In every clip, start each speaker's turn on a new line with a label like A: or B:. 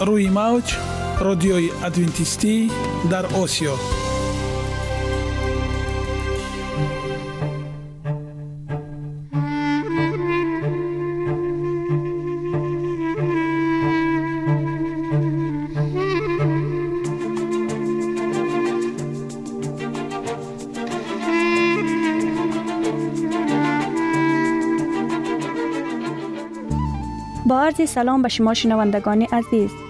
A: روی موج رادیوی ادوینتیستی در آسیا.
B: سلام به شما شنوندگان عزیز.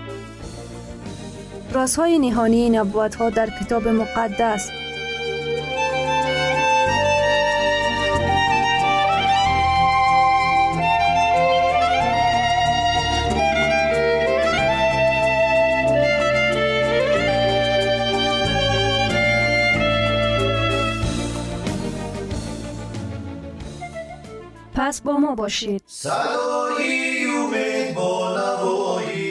B: رازهای نهانی نبوت ها در کتاب مقدس. پس با ما باشید.
C: صدای امید با نوای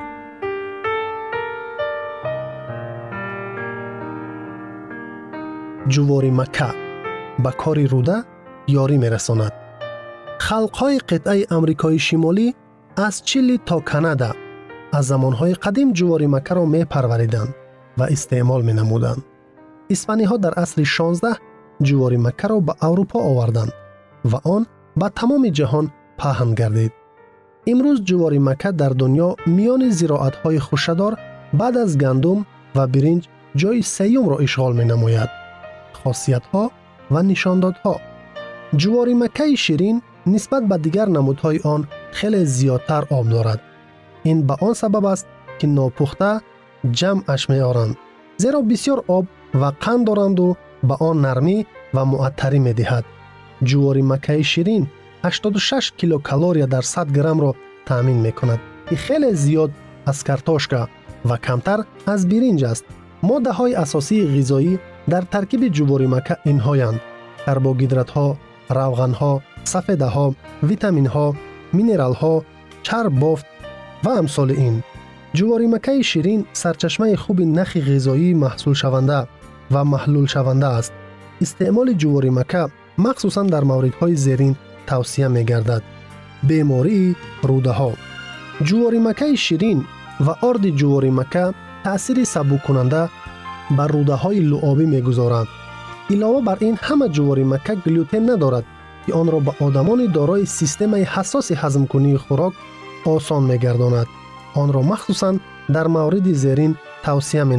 D: Ҷувори макка ба кори рӯда ёрӣ мерасонад. Халқҳои қитъаи амрикои шимолӣ аз чили то канада аз замонҳои қадим ҷувори маккаро мепарвариданд ва истеъмол менамуданд. Испаниҳо дар асри 16 ҷувори маккаро ба аврупо оварданд ва он ба тамоми ҷаҳон паҳн гардид. Имрӯз ҷувори макка дар дунё миёни зироатҳои хушадор баъд аз гандум ва биринҷ ҷойи сеюмро ишғол менамояд خاصیتها و نشاندادها. جواری مکه شیرین نسبت به دیگر نمودهای آن خیلی زیادتر آب دارد. این به آن سبب است که ناپخته جمعش میآرند زیرا بسیار آب و قند دارند و به آن نرمی و معطری می دهد. جواری مکه شیرین 86 کیلو کالری در 100 گرم را تأمین می‌کند این خیلی زیاد از کارتوشکا و کمتر از برنج است. ماده های اساسی غذایی дар таркиби ҷувори макка инҳоянд. Карбогидратҳо равғанҳо сафедаҳо витаминҳо минералҳо чарб бофт ва амсоли ин. Ҷувори маккаи ширин сарчашмаи хуби нахи ғизоӣ маҳсулшаванда ва маҳлулшаванда аст. Истеъмоли ҷувори макка махсусан дар мавридҳои зерин тавсия мегардад. Бемории рӯдаҳо ҷувори маккаи ширин ва орди ҷувори макка таъсири сабуккунанда بر روده های لعابی می گذارند. ایلاوه بر این همه جواری مکه گلوتن ندارد که آن را به آدمان دارای سیستم حساس هضم کنی خوراک آسان می گرداند. آن را مخصوصا در مورد زیرین توصیه می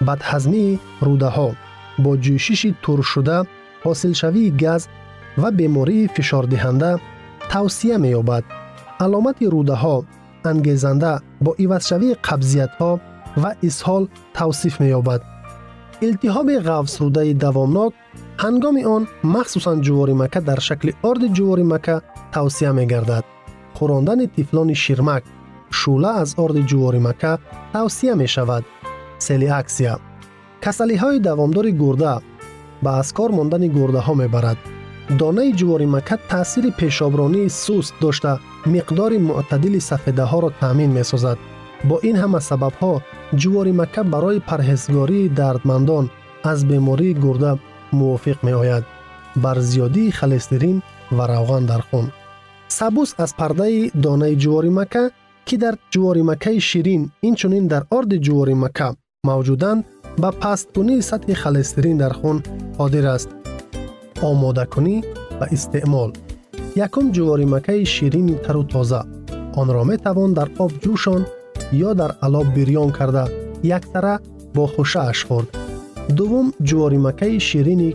D: بعد هضمی روده ها با جوشش تور شده حاصل شوی گز و بیماری فشار دهنده توصیه می یابد علامت روده ها انگیزنده با ایوز شوی قبضیت ها می ها با ها و اسهال توصیف می یابد التهاب غوث روده دوامناک هنگام آن مخصوصا جواری مکه در شکل آرد جواری مکه توصیه می گردد خوراندن تفلان شیرمک شوله از آرد جواری مکه توصیه می شود سلیاکسیا کسلی های دوامدار گرده به از کار ماندن گرده ها می برد دانه جواری مکه تاثیر پیشابرانی سوست داشته مقدار معتدل سفیده ها را تامین می سازد. با این همه سبب ها جواری مکه برای پرهزگاری دردمندان از بیماری گرده موافق می آید. بر زیادی خلسترین و روغن در خون. سبوس از پرده دانه جواری مکه که در جواری مکه شیرین این چونین در آرد جواری مکه موجودند به پست کنی سطح خلسترین در خون قادر است. آماده کنی و استعمال یکم جواری مکه شیرین تر و تازه آن را می توان در آب جوشان یا در علاب بریان کرده یک تره با خوشه اش خورد دوم جواری مکه شیرین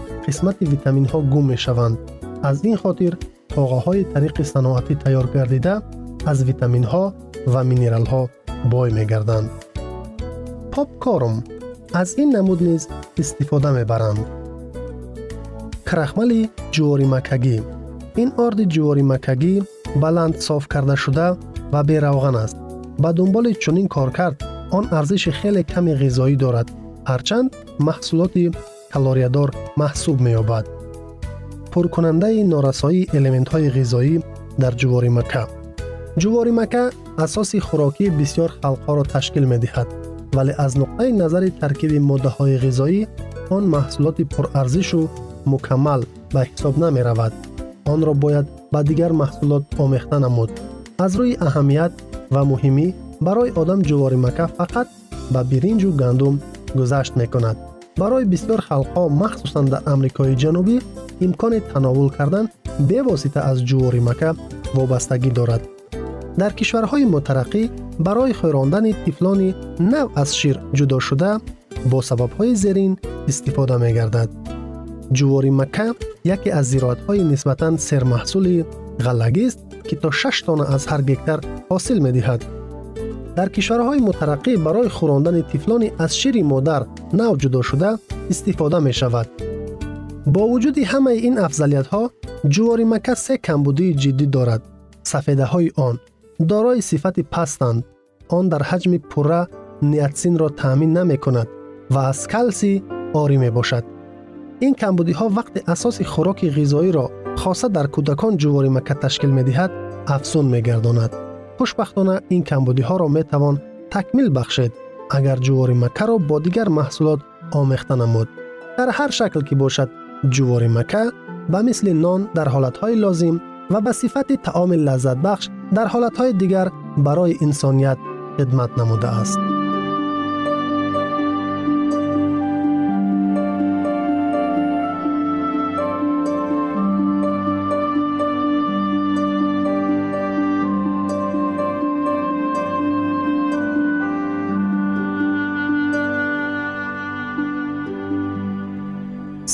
D: به به قسمت ویتامین ها گم می شوند. از این خاطر پاغه های طریق صناعتی تیار گردیده از ویتامین ها و مینرال ها بای می گردند. پاپ کارم از این نمود نیز استفاده می برند. کرخمل جواری مکگی این آرد جواری مکگی بلند صاف کرده شده و بی روغن است. با دنبال چنین کار کرد آن ارزش خیلی کمی غذایی دارد هرچند محصولات калориядор маҳсуб меёбад. Пуркунандаи норасоии элементҳои ғизоӣ дар ҷуворимака ҷуворимака асоси хӯрокии бисёр халқҳоро ташкил медиҳад вале аз нуқтаи назари таркиби моддаҳои ғизоӣ он маҳсулоти пурарзишу мукаммал ба ҳисоб намеравад. Онро бояд ба дигар маҳсулот омехта намуд. Аз рӯи аҳамият ва муҳимӣ барои одам ҷуворимака фақат ба биринҷу гандум гузашт мекунад. برای بسیار خلقها مخصوصا در امریکای جنوبی امکان تناول کردن به واسطه از جواری مکه وابستگی دارد. در کشورهای مترقی برای خوراندن تفلان نو از شیر جدا شده با سببهای زیرین استفاده می گردد. جواری مکه یکی از زیرات های نسبتاً سرمحصول غلگی است که تا 6 تانه از هر گکتر حاصل می دهد. در کشورهای مترقی برای خوراندن تفلان از شیر مادر نو جدا شده استفاده می شود. با وجود همه این افضلیت ها جواری مکه سه کمبودی جدی دارد. سفیده های آن دارای صفت پستند. آن در حجم پره نیاتسین را تامین نمی کند و از کلسی آری می باشد. این کمبودی ها وقت اساس خوراک خوشبختانه این کمبودی ها را می توان تکمیل بخشید اگر جواری مکه را با دیگر محصولات آمیخته نمود. در هر شکل که باشد جواری مکه به مثل نان در حالتهای لازم و به صفت تعام لذت بخش در حالتهای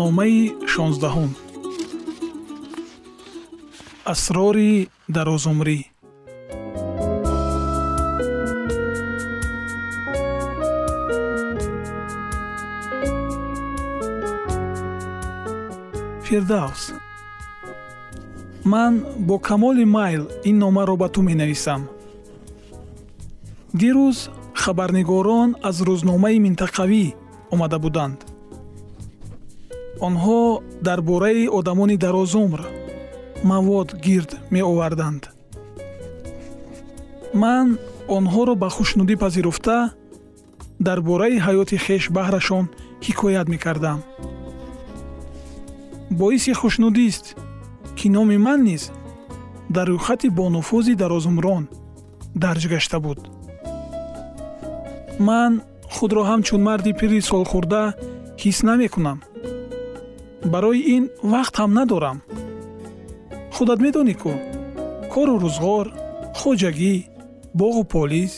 A: номаи шонздаҳум. Асрори дарозумрӣ. Фирдавс ман бо камоли майл ин номаро ба ту менависам. Дирӯз хабарнигорон аз рӯзномаи минтақавӣ омада буданд онҳо дар бораи одамони дарозумр мавод гирд меоварданд. Ман онҳоро ба хушнудӣ пазируфта дар бораи ҳаёти хеш баҳрашон ҳикоят мекардам. Боиси хушнудист ки номи ман низ дар рӯйхати бонуфузи дарозумрон дарҷ гашта буд. Ман худро ҳамчун марди пири солхӯрда ҳис намекунам барои ин вақт ҳам надорам. Худат медонӣ ку кору рӯзғор хоҷагӣ боғу полис.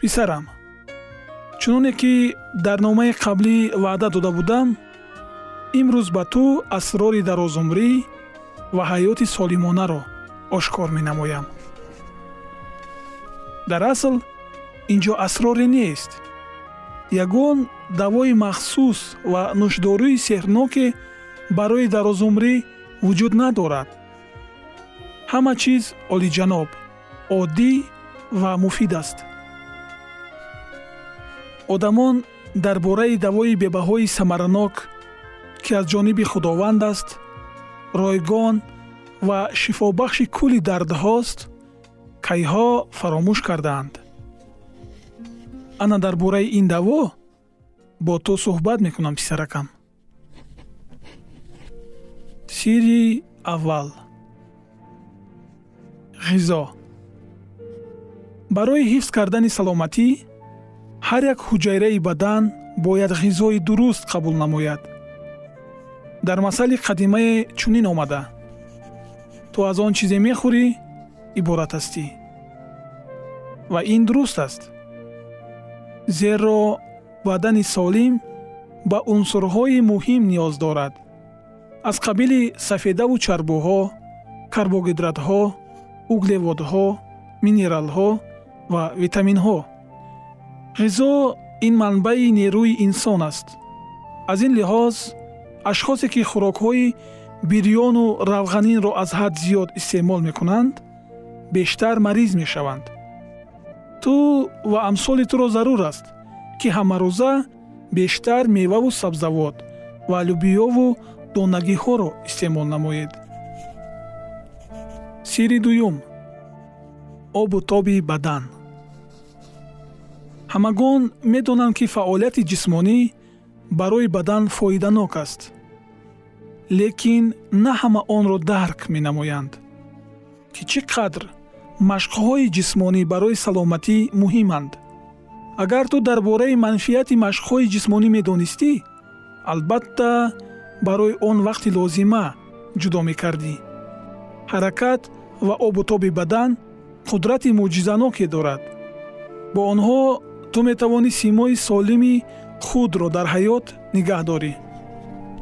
A: Писарам чуноне ки дар номаи қаблӣ ваъда дода будам имрӯз ба ту асрори дарозумрӣ ва ҳаёти солимонаро ошкор менамоям. Дар асл инҷо асроре нест ягон давои махсус ва нӯшдории сеҳрноке барои дарозумрӣ вуҷуд надорад. Ҳама чиз олиҷаноб оддӣ ва муфид аст. Одамон дар бораи давои бебаҳои самаранок ки аз ҷониби худованд аст ройгон ва шифобахши кулли дардҳост кайҳо фаромӯш кардаанд ана дар бораи ин даво бо ту суҳбат мекунам писаракам. Сирри аввал. Ғизо. Барои ҳифз кардани саломатӣ ҳар як ҳуҷайраи бадан бояд ғизои дуруст қабул намояд. Дар масали қадимае чунин омада. Ту аз он чизе мехӯрӣ иборат ҳастӣ. Ва ин дуруст аст зеро бадани солим ба унсурҳои муҳим ниёз дорад. Аз қабили сафедаву чарбуҳо карбогидратҳо углеводҳо минералҳо ва витаминҳо. ғизо ин манбаи нерӯи инсон аст. Аз ин лиҳоз ашхосе ки хӯрокҳои бирёну равғанинро аз ҳад зиёд истеъмол мекунанд бештар мариз мешаванд ту ва амсоли туро зарур аст ки ҳамарӯза бештар меваву сабзавот ва лӯбиёву донагиҳоро истеъмол намоед. Сирри дуюм. Обу тоби бадан. Ҳамагон медонанд ки фаъолияти ҷисмонӣ барои бадан фоиданок аст лекин на ҳама онро дарк менамоянд ки чӣ қадр машқҳои ҷисмонӣ барои саломатӣ муҳиманд. Агар ту дар бораи манфиати машқҳои ҷисмонӣ медонистӣ албатта барои он вақти лозима ҷудо мекардӣ. Ҳаракат ва обутоби бадан қудрати мӯъҷизаноке дорад. Бо онҳо ту метавонӣ симои солими худро дар ҳаёт нигаҳ дорӣ.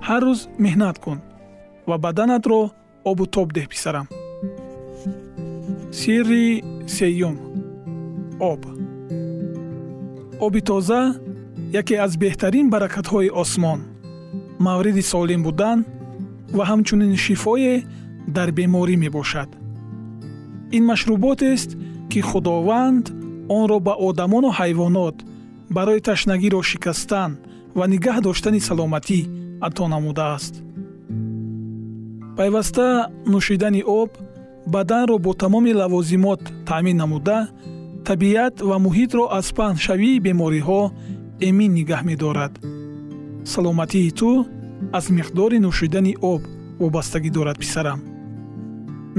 A: Ҳар рӯз меҳнат кун ва баданатро обу тоб деҳ писарам сирри сеюм. Об. Оби тоза яке аз беҳтарин баракатҳои осмон мавриди солим будан ва ҳамчунин шифое дар беморӣ мебошад. Ин машруботест ки худованд онро ба одамону ҳайвонот барои ташнагиро шикастан ва нигаҳ доштани саломатӣ ато намудааст. Пайваста нӯшидани об баданро бо тамоми лавозимот таъмин намуда табиат ва муҳитро аз паҳншавии бемориҳо эмин нигаҳ медорад. Саломатии ту аз миқдори нӯшидани об вобастагӣ дорад писарам.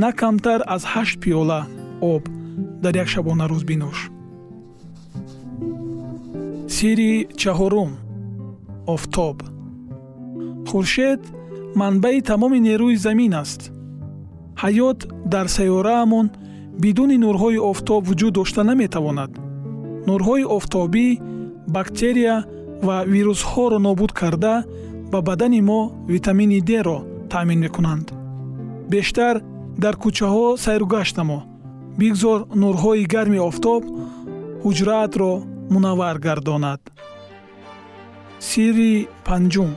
A: На камтар аз ҳашт пиёла об дар як шабонарӯз бинӯш. Сирри чаҳорум офтоб. Хуршед манбаи тамоми нерӯи замин аст ҳаёт дар сайёраамон бидуни нурҳои офтоб вуҷуд дошта наметавонад. Нурҳои офтобӣ бактерия ва вирусҳоро нобуд карда ба бадани мо витамини дро таъмин мекунанд. Бештар дар кӯчаҳо сайругашт намо. Бигзор нурҳои гарми офтоб ҳуҷраатро мунаввар гардонад. Сирри панҷум.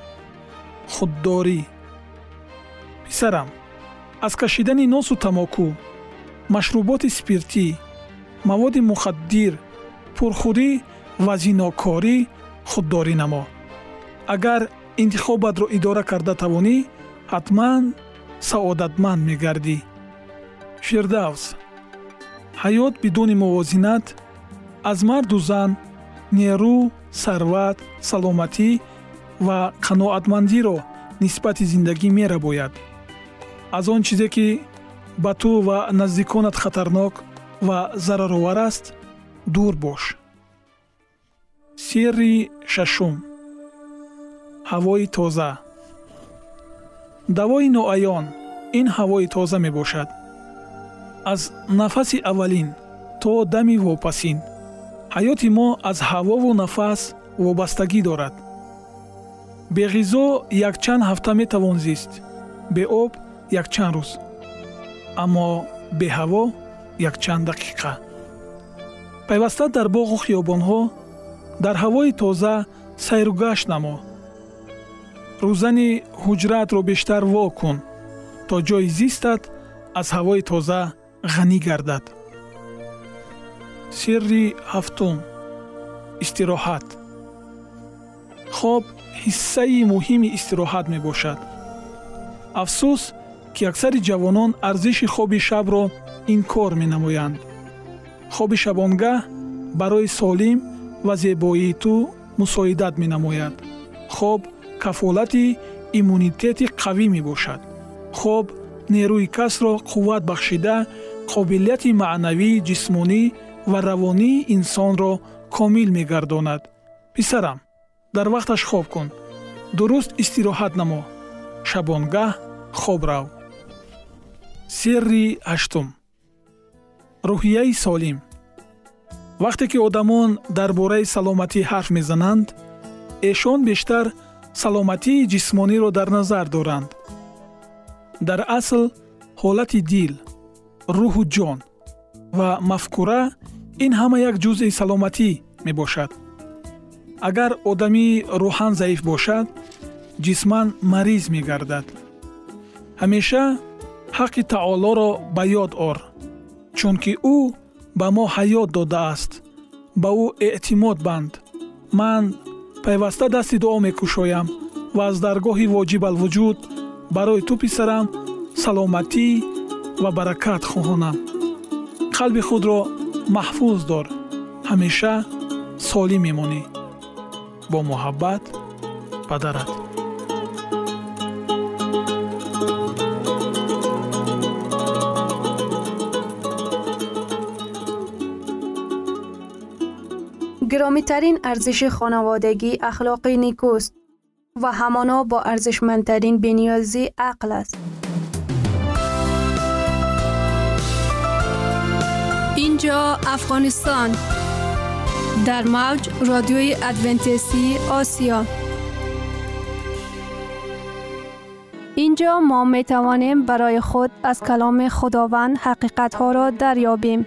A: Худдорӣ. Писарам аз кашидани носу тамоку машруботи спиртӣ маводи мухаддир пурхӯрӣ ва зинокорӣ худдорӣ намо. Агар интихобатро идора карда тавонӣ ҳатман саодатманд мегардӣ. Фирдавс ҳаёт бидуни мувозинат аз марду зан нерӯ сарват саломатӣ ва қаноатмандиро нисбати зиндагӣ мерабояд аз он чизе ки ба ту ва наздиконат хатарнок ва зараровар аст дур бош. Сирри шашум. Ҳавои тоза. Давои ноаён. Ин ҳавои тоза мебошад. Аз нафаси аввалин то дами вопасин. Ҳаёти мо аз ҳавову нафас вобастагӣ дорад. Беғизо якчанд ҳафта метавон зист. Беоб якчанд рӯз. Аммо беҳаво якчанд дақиқа. Пайваста дар боғу хиёбонҳо дар ҳавои тоза сайругашт намо. Рӯзани ҳуҷраатро бештар во кун то ҷои зистат аз ҳавои тоза ғанӣ гардад. Сирри ҳафтум. Истироҳат. Хоб ҳиссаи муҳими истироҳат мебошад. Афсӯс ки аксари ҷавонон арзиши хоби шабро инкор менамоянд. Хоби шабонгаҳ барои солим ва зебоии ту мусоидат менамояд. Хоб кафолати иммунитети қавӣ мебошад. Хоб нерӯи касро қувват бахшида қобилияти маънавии ҷисмонӣ ва равонии инсонро комил мегардонад. Писарам дар вақташ хоб кун. Дуруст истироҳат намо шабонгаҳ хоб рав сирри ҳаштум рӯҳияи солим. Вақте ки одамон дар бораи саломатӣ ҳарф мезананд эшон бештар саломатии ҷисмониро дар назар доранд. Дар асл ҳолати дил рӯҳу ҷон ва мафкура ин ҳама як ҷузъи саломатӣ мебошад. Агар одамӣ рӯҳан заиф бошад ҷисман мариз мегардад. Ҳамеша ҳаққи таолоро ба ёд ор чунки ӯ ба мо ҳаёт додааст ба ӯ эътимод банд. Ман пайваста дасти дуо мекушоям ва аз даргоҳи воҷибалвуҷуд барои ту писарам саломатӣ ва баракат хоҳонам қалби худро маҳфуз дор. Ҳамеша солим мемонӣ. Бо муҳаббат падарат
B: گرامیترین ارزش خانوادگی اخلاقی نیکوست و همانا با ارزشمندترین بنیازی عقل است. اینجا افغانستان در موج رادیوی ادونتیستی آسیا اینجا ما می توانیم برای خود از کلام خداوند حقیقت ها را دریابیم.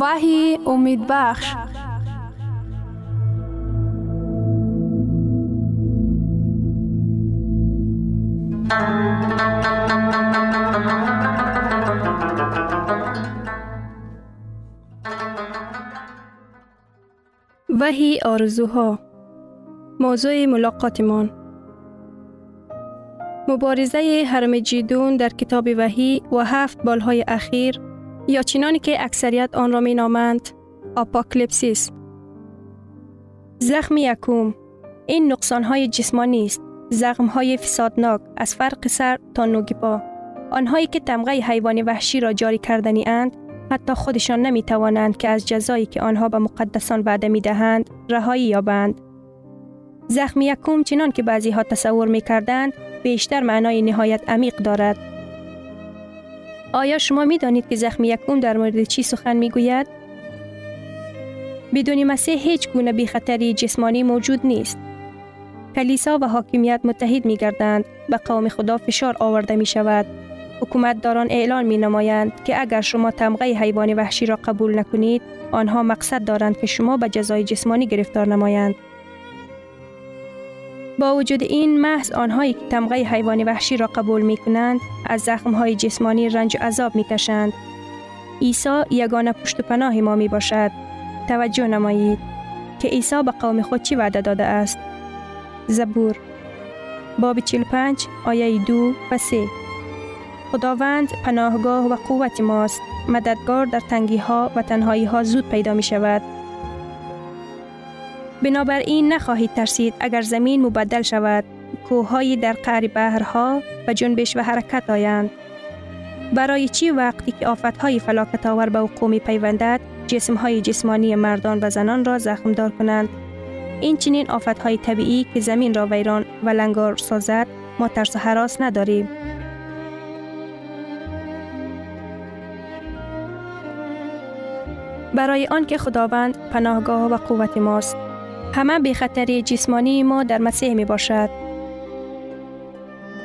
E: وحی امید بخش.
B: وحی آرزوها. موضوع ملاقاتمان. مبارزه حرم جیدون در کتاب وحی و هفت بالهای اخیر یا چنانی که اکثریت آن را می نامند آپاکلیپسیس. زخم یکوم. این نقصان های جسمانی است زخم های فسادناک از فرق سر تا نوگی پا. آنهایی که تمغه حیوان وحشی را جاری کردنی اند حتی خودشان نمی توانند که از جزایی که آنها به مقدسان وعده می دهند رهایی یابند. زخم یکم چنان که بعضی ها تصور می کردند بیشتر معنای نهایت عمیق دارد. آیا شما می دانید که زخم یکم در مورد چی سخن می گوید؟ بدون مسیح هیچ گونه بی خطری جسمانی موجود نیست. کلیسا و حاکمیت متحد می گردند به قوم خدا فشار آورده می شود حکومتداران اعلان می نمایند که اگر شما تمغه حیوان وحشی را قبول نکنید آنها مقصد دارند که شما به جزای جسمانی گرفتار نمایند با وجود این محض آنهایی که تمغه حیوان وحشی را قبول می کنند از زخم های جسمانی رنج و عذاب می کشند عیسی یگانه پشت و پناه ما می باشد توجه نمایید که عیسی به قوم خود چی وعده داده است. زبور باب 45 آیه دو و 3 خداوند پناهگاه و قوت ماست. مددگار در تنگی ها و تنهایی ها زود پیدا می شود بنابراین نخواهید ترسید اگر زمین مبدل شود. کوههایی در قعر بحرها و جنبش و حرکت آیند. برای چی وقتی که های فلاکت آور به وقوع پیوندد جسم های جسمانی مردان و زنان را زخم دار کنند؟ این چنین های طبیعی که زمین را ویران و لنگار سازد ما ترس و حراس نداریم. برای آنکه خداوند پناهگاه و قوت ماست. همه به خطری جسمانی ما در مسیح می باشد.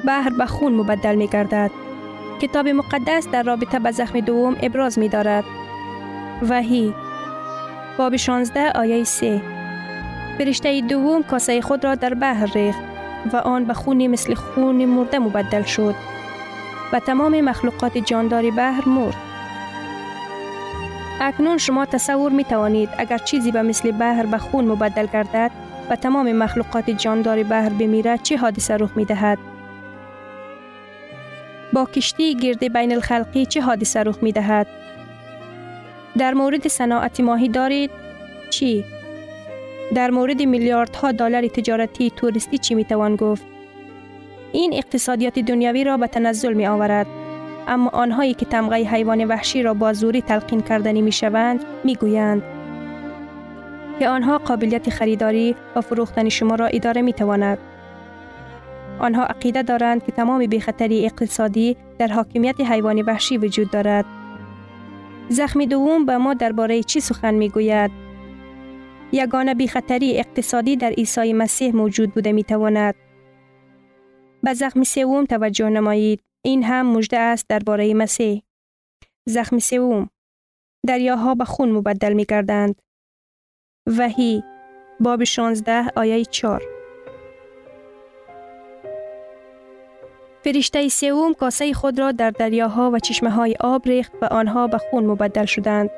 B: بحر به خون مبدل می گردد. کتاب مقدس در رابطه به زخم دوم ابراز می دارد. وحی باب 16 آیه 3 فرشته دوم کاسه خود را در بحر ریخت و آن به خونی مثل خون مرده مبدل شد. و تمام مخلوقات جانداری بحر مرد. اکنون شما تصور می توانید اگر چیزی به مثل بحر به خون مبدل گردد و تمام مخلوقات جاندار بحر بمیرد چه حادثه رخ می دهد؟ با کشتی گرد بین الخلقی چه حادثه رخ می دهد؟ در مورد صناعت ماهی دارید؟ چی؟ در مورد میلیاردها دلار تجارتی توریستی چی می توان گفت؟ این اقتصادیات دنیاوی را به تنزل می آورد. اما آنهایی که تمغه حیوان وحشی را با زوری تلقین کردنی می شوند می گویند که آنها قابلیت خریداری و فروختن شما را اداره می تواند. آنها عقیده دارند که تمام بیخطری اقتصادی در حاکمیت حیوان وحشی وجود دارد. زخم دوم به ما درباره چی سخن می گوید؟ یگانه بیخطری اقتصادی در عیسی مسیح موجود بوده می تواند. به زخم سوم توجه نمایید. این هم مژده است درباره مسیح. زخم سوم دریاها به خون مبدل می کردند. وحی باب 16 آیه 4 فرشته سوم کاسه خود را در دریاها و چشمه های آب ریخت و آنها به خون مبدل شدند.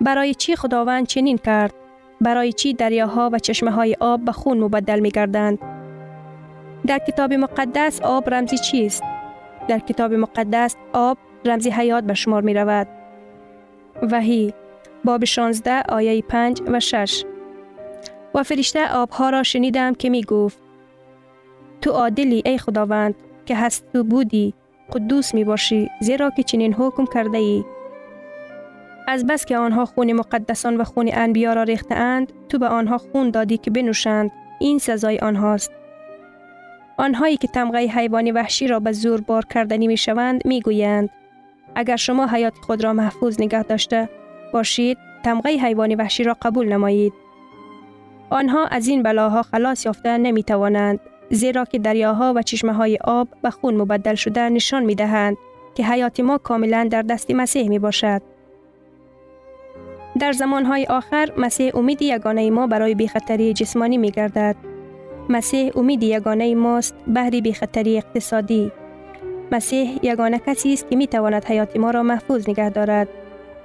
B: برای چی خداوند چنین کرد؟ برای چی دریاها و چشمه های آب به خون مبدل می گردند؟ در کتاب مقدس آب رمزی چیست؟ در کتاب مقدس آب رمزی حیات به شمار می رود. وحی باب 16 آیه 5 و 6 و فرشته آبها را شنیدم که می گفت تو عادلی ای خداوند که هست تو بودی قدوس می باشی زیرا که چنین حکم کرده ای. از بس که آنها خون مقدسان و خون انبیا را ریخته اند تو به آنها خون دادی که بنوشند این سزای آنهاست آنهایی که تمغه حیوان وحشی را به زور بار کردنی می شوند می گویند اگر شما حیات خود را محفوظ نگه داشته باشید تمغه حیوان وحشی را قبول نمایید آنها از این بلاها خلاص یافته نمی توانند زیرا که دریاها و چشمه های آب به خون مبدل شده نشان می دهند که حیات ما کاملا در دست مسیح می باشد. در زمانهای آخر مسیح امید یگانه ما برای بیخطری جسمانی می گردد. مسیح امید یگانه ماست بهری بیخطری اقتصادی. مسیح یگانه کسی است که می تواند حیات ما را محفوظ نگه دارد.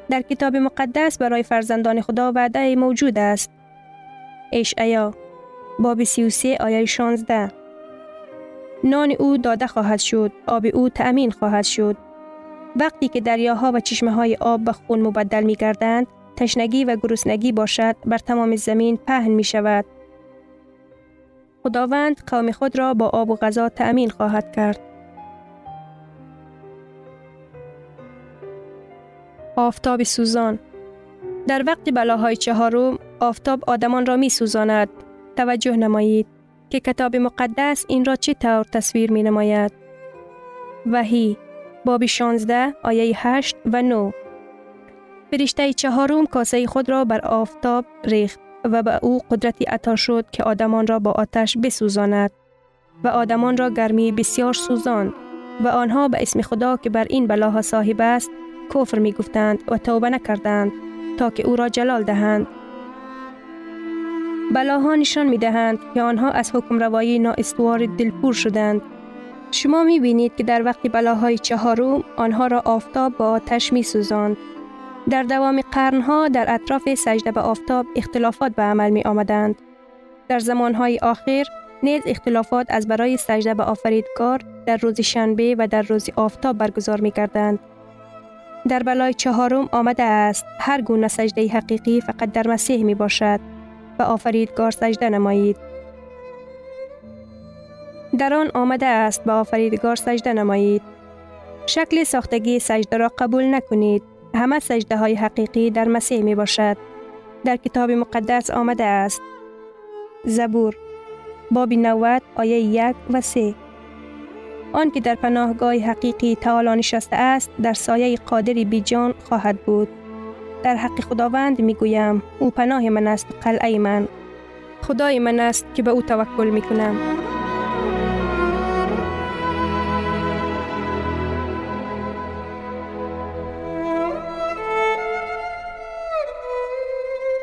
B: در کتاب مقدس برای فرزندان خدا وعده موجود است. اشعیا باب 33 آیه 16 نان او داده خواهد شد آب او تأمین خواهد شد وقتی که دریاها و چشمه های آب به خون مبدل می گردند تشنگی و گرسنگی باشد بر تمام زمین پهن می شود خداوند قوم خود را با آب و غذا تأمین خواهد کرد. آفتاب سوزان. در وقت بلاهای چهارم آفتاب آدمان را می سوزاند توجه نمایید که کتاب مقدس این را چه طور تصویر می نماید. وحی باب 16 آیه 8 و 9 فرشته چهارم کاسه خود را بر آفتاب ریخت. و به او قدرتی عطا شد که آدمان را با آتش بسوزاند و آدمان را گرمی بسیار سوزاند و آنها به اسم خدا که بر این بلاها صاحب است کفر می گفتند و توبه نکردند تا که او را جلال دهند بلاها نشان می دهند که آنها از حکم روایی نااستوار دلپور شدند. شما می بینید که در وقت بلاهای چهارم آنها را آفتاب با آتش می سوزند. در دوام قرنها در اطراف سجده به آفتاب اختلافات به عمل می آمدند. در زمانهای آخر نیز اختلافات از برای سجده به آفریدگار در روز شنبه و در روز آفتاب برگزار می کردند. در بلای چهارم آمده است هر گونه سجده حقیقی فقط در مسیح می باشد. و آفریدگار سجده نمایید. در آن آمده است به آفریدگار سجده نمایید. شکل ساختگی سجده را قبول نکنید. همه سجده های حقیقی در مسیح می باشد. در کتاب مقدس آمده است. زبور باب 90 آیه 1 و 3 آن که در پناهگاه حقیقی تعالی نشسته است در سایه قادری بی جان خواهد بود. در حق خداوند می گویم او پناه من است قلعه من خدای من است که به او توکل می کنم